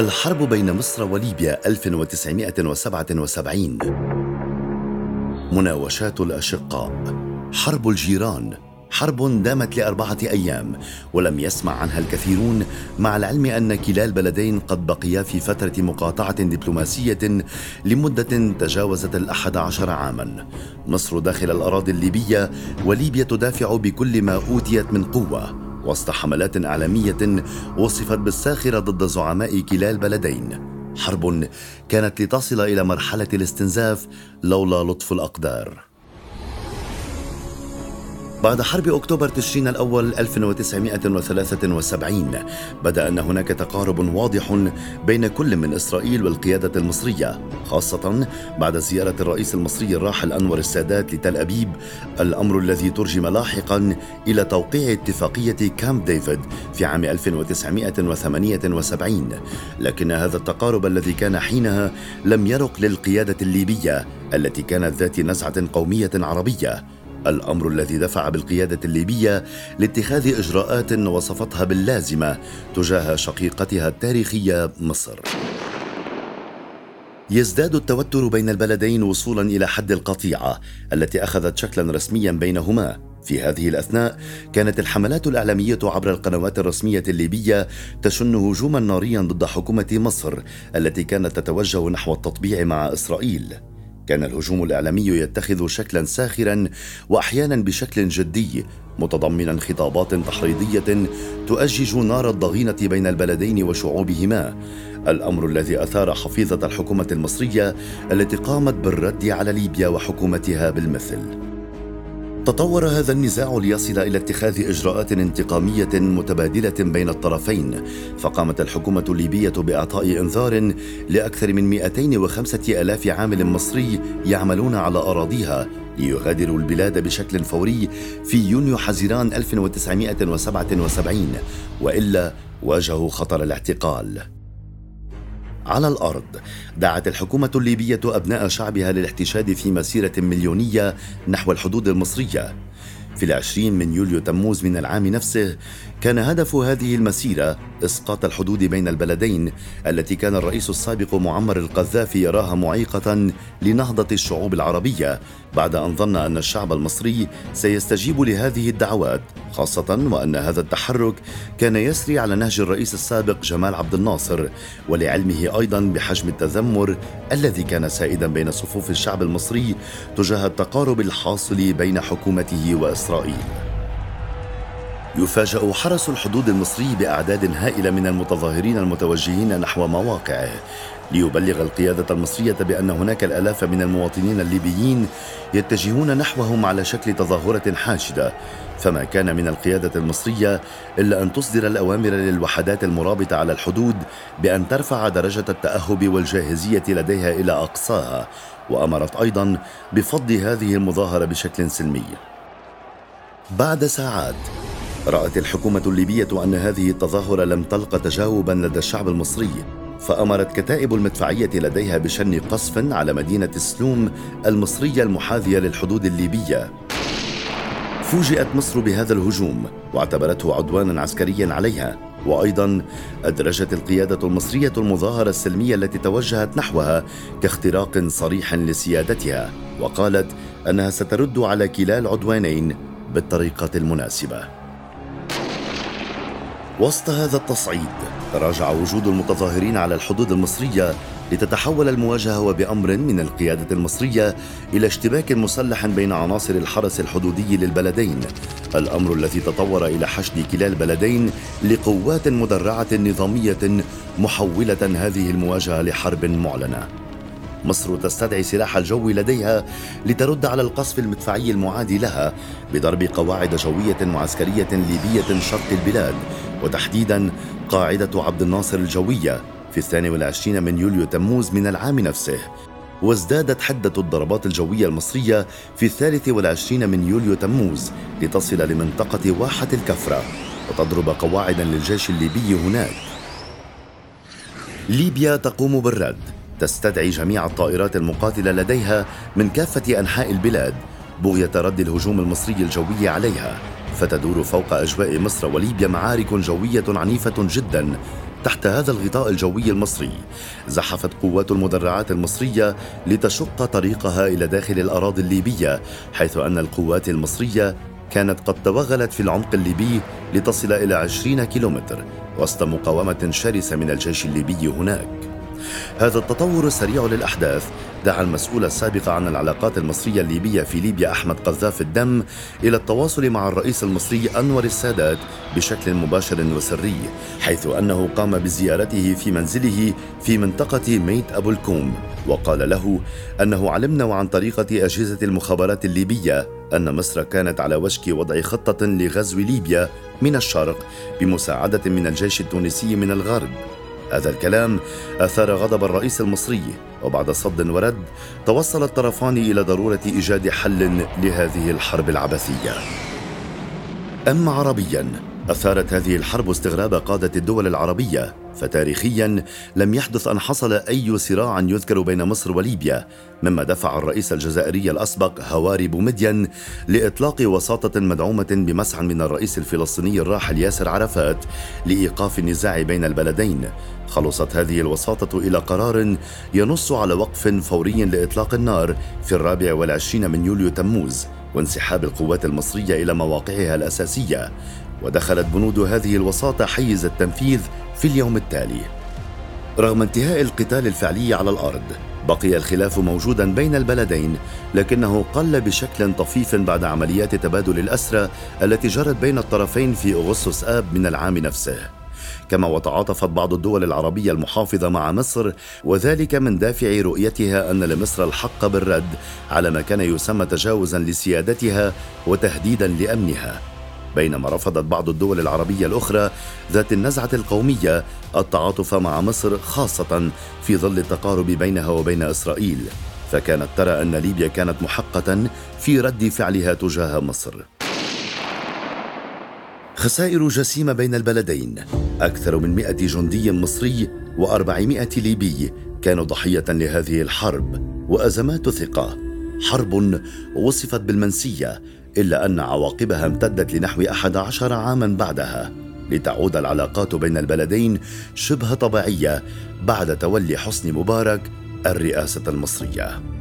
الحرب بين مصر وليبيا 1977 مناوشات الأشقاء. حرب الجيران. حرب دامت لأربعة أيام ولم يسمع عنها الكثيرون مع العلم أن كلا البلدين قد بقيا في فترة مقاطعة دبلوماسية لمدة تجاوزت الأحد عشر عاما. مصر داخل الأراضي الليبية وليبيا تدافع بكل ما أوتيت من قوة. وسط حملات إعلامية وصفت بالساخرة ضد زعماء كلا البلدين. حرب كانت لتصل إلى مرحلة الاستنزاف لولا لطف الأقدار. بعد حرب أكتوبر تشرين الأول 1973 بدأ أن هناك تقارب واضح بين كل من إسرائيل والقيادة المصرية خاصة بعد زيارة الرئيس المصري الراحل أنور السادات لتل أبيب الأمر الذي ترجم لاحقا إلى توقيع اتفاقية كامب ديفيد في عام 1978 لكن هذا التقارب الذي كان حينها لم يرق للقيادة الليبية التي كانت ذات نزعة قومية عربية. الأمر الذي دفع بالقيادة الليبية لاتخاذ إجراءات وصفتها باللازمة تجاه شقيقتها التاريخية مصر. يزداد التوتر بين البلدين وصولا إلى حد القطيعة التي أخذت شكلا رسميا بينهما. في هذه الأثناء كانت الحملات الإعلامية عبر القنوات الرسمية الليبية تشن هجوما ناريا ضد حكومة مصر التي كانت تتوجه نحو التطبيع مع إسرائيل. كان الهجوم الإعلامي يتخذ شكلا ساخرا واحيانا بشكل جدي متضمنا خطابات تحريضية تؤجج نار الضغينة بين البلدين وشعوبهما. الأمر الذي أثار حفيظة الحكومة المصرية التي قامت بالرد على ليبيا وحكومتها بالمثل. تطور هذا النزاع ليصل إلى اتخاذ إجراءات انتقامية متبادلة بين الطرفين فقامت الحكومة الليبية بإعطاء إنذار لأكثر من 205 آلاف عامل مصري يعملون على أراضيها ليغادروا البلاد بشكل فوري في يونيو حزيران 1977 وإلا واجهوا خطر الاعتقال. على الأرض. دعت الحكومة الليبية أبناء شعبها للاحتشاد في مسيرة مليونية نحو الحدود المصرية. في العشرين من يوليو تموز من العام نفسه كان هدف هذه المسيرة إسقاط الحدود بين البلدين التي كان الرئيس السابق معمر القذافي يراها معيقة لنهضة الشعوب العربية بعد أن ظن أن الشعب المصري سيستجيب لهذه الدعوات خاصة وأن هذا التحرك كان يسري على نهج الرئيس السابق جمال عبد الناصر ولعلمه أيضا بحجم التذمر الذي كان سائدا بين صفوف الشعب المصري تجاه التقارب الحاصل بين حكومته وإسرائيل يفاجأ حرس الحدود المصري بأعداد هائلة من المتظاهرين المتوجهين نحو مواقعه ليبلغ القيادة المصرية بأن هناك الآلاف من المواطنين الليبيين يتجهون نحوهم على شكل تظاهرة حاشدة. فما كان من القيادة المصرية إلا أن تصدر الأوامر للوحدات المرابطة على الحدود بأن ترفع درجة التأهب والجاهزية لديها إلى أقصاها وأمرت أيضا بفض هذه المظاهرة بشكل سلمي. بعد ساعات. رأت الحكومة الليبية أن هذه التظاهرة لم تلق تجاوبا لدى الشعب المصري فأمرت كتائب المدفعية لديها بشن قصف على مدينة سلوم المصرية المحاذية للحدود الليبية. فوجئت مصر بهذا الهجوم واعتبرته عدوانا عسكريا عليها وأيضا أدرجت القيادة المصرية المظاهرة السلمية التي توجهت نحوها كاختراق صريح لسيادتها وقالت أنها سترد على كلا العدوانين بالطريقة المناسبة. وسط هذا التصعيد تراجع وجود المتظاهرين على الحدود المصرية لتتحول المواجهة وبامر من القيادة المصرية إلى اشتباك مسلح بين عناصر الحرس الحدودي للبلدين. الأمر الذي تطور إلى حشد كلا البلدين لقوات مدرعة نظامية محولة هذه المواجهة لحرب معلنة. مصر تستدعي سلاح الجو لديها لترد على القصف المدفعي المعادي لها بضرب قواعد جوية وعسكرية ليبية شرق البلاد. وتحديدا قاعدة عبد الناصر الجوية في الثاني والعشرين من يوليو تموز من العام نفسه. وازدادت حدة الضربات الجوية المصرية في الثالث والعشرين من يوليو تموز لتصل لمنطقة واحة الكفرة. وتضرب قواعدا للجيش الليبي هناك. ليبيا تقوم بالرد. تستدعي جميع الطائرات المقاتلة لديها من كافة أنحاء البلاد بغية رد الهجوم المصري الجوي عليها فتدور فوق أجواء مصر وليبيا معارك جوية عنيفة جدا تحت هذا الغطاء الجوي المصري. زحفت قوات المدرعات المصرية لتشق طريقها إلى داخل الأراضي الليبية حيث أن القوات المصرية كانت قد توغلت في العمق الليبي لتصل إلى 20 كيلومتر وسط مقاومة شرسة من الجيش الليبي هناك. هذا التطور السريع للأحداث. دعا المسؤول السابق عن العلاقات المصرية الليبية في ليبيا أحمد قذاف الدم إلى التواصل مع الرئيس المصري أنور السادات بشكل مباشر وسري حيث أنه قام بزيارته في منزله في منطقة ميت أبو الكوم وقال له أنه علمنا وعن طريقة أجهزة المخابرات الليبية أن مصر كانت على وشك وضع خطة لغزو ليبيا من الشرق بمساعدة من الجيش التونسي من الغرب. هذا الكلام أثار غضب الرئيس المصري وبعد صد ورد توصل الطرفان إلى ضرورة إيجاد حل لهذه الحرب العبثية. أما عربيا أثارت هذه الحرب استغراب قادة الدول العربية فتاريخيا لم يحدث أن حصل أي صراع يذكر بين مصر وليبيا مما دفع الرئيس الجزائري الأسبق هواري بومدين لإطلاق وساطة مدعومة بمسعى من الرئيس الفلسطيني الراحل ياسر عرفات لإيقاف النزاع بين البلدين. خلصت هذه الوساطة إلى قرار ينص على وقف فوري لإطلاق النار في الرابع والعشرين من يوليو تموز وانسحاب القوات المصرية إلى مواقعها الأساسية. ودخلت بنود هذه الوساطة حيز التنفيذ في اليوم التالي. رغم انتهاء القتال الفعلي على الأرض بقي الخلاف موجودا بين البلدين لكنه قل بشكل طفيف بعد عمليات تبادل الأسرى التي جرت بين الطرفين في أغسطس آب من العام نفسه. كما وتعاطفت بعض الدول العربية المحافظة مع مصر وذلك من دافع رؤيتها أن لمصر الحق بالرد على ما كان يسمى تجاوزا لسيادتها وتهديدا لأمنها. بينما رفضت بعض الدول العربية الأخرى ذات النزعة القومية التعاطف مع مصر خاصة في ظل التقارب بينها وبين إسرائيل. فكانت ترى أن ليبيا كانت محقه في رد فعلها تجاه مصر. خسائر جسيمة بين البلدين. أكثر من مئة جندي مصري وأربعمائة ليبي كانوا ضحية لهذه الحرب وأزمات ثقة. حرب وصفت بالمنسية إلا أن عواقبها امتدت لنحو أحد عشر عاما بعدها لتعود العلاقات بين البلدين شبه طبيعية بعد تولي حسني مبارك الرئاسة المصرية.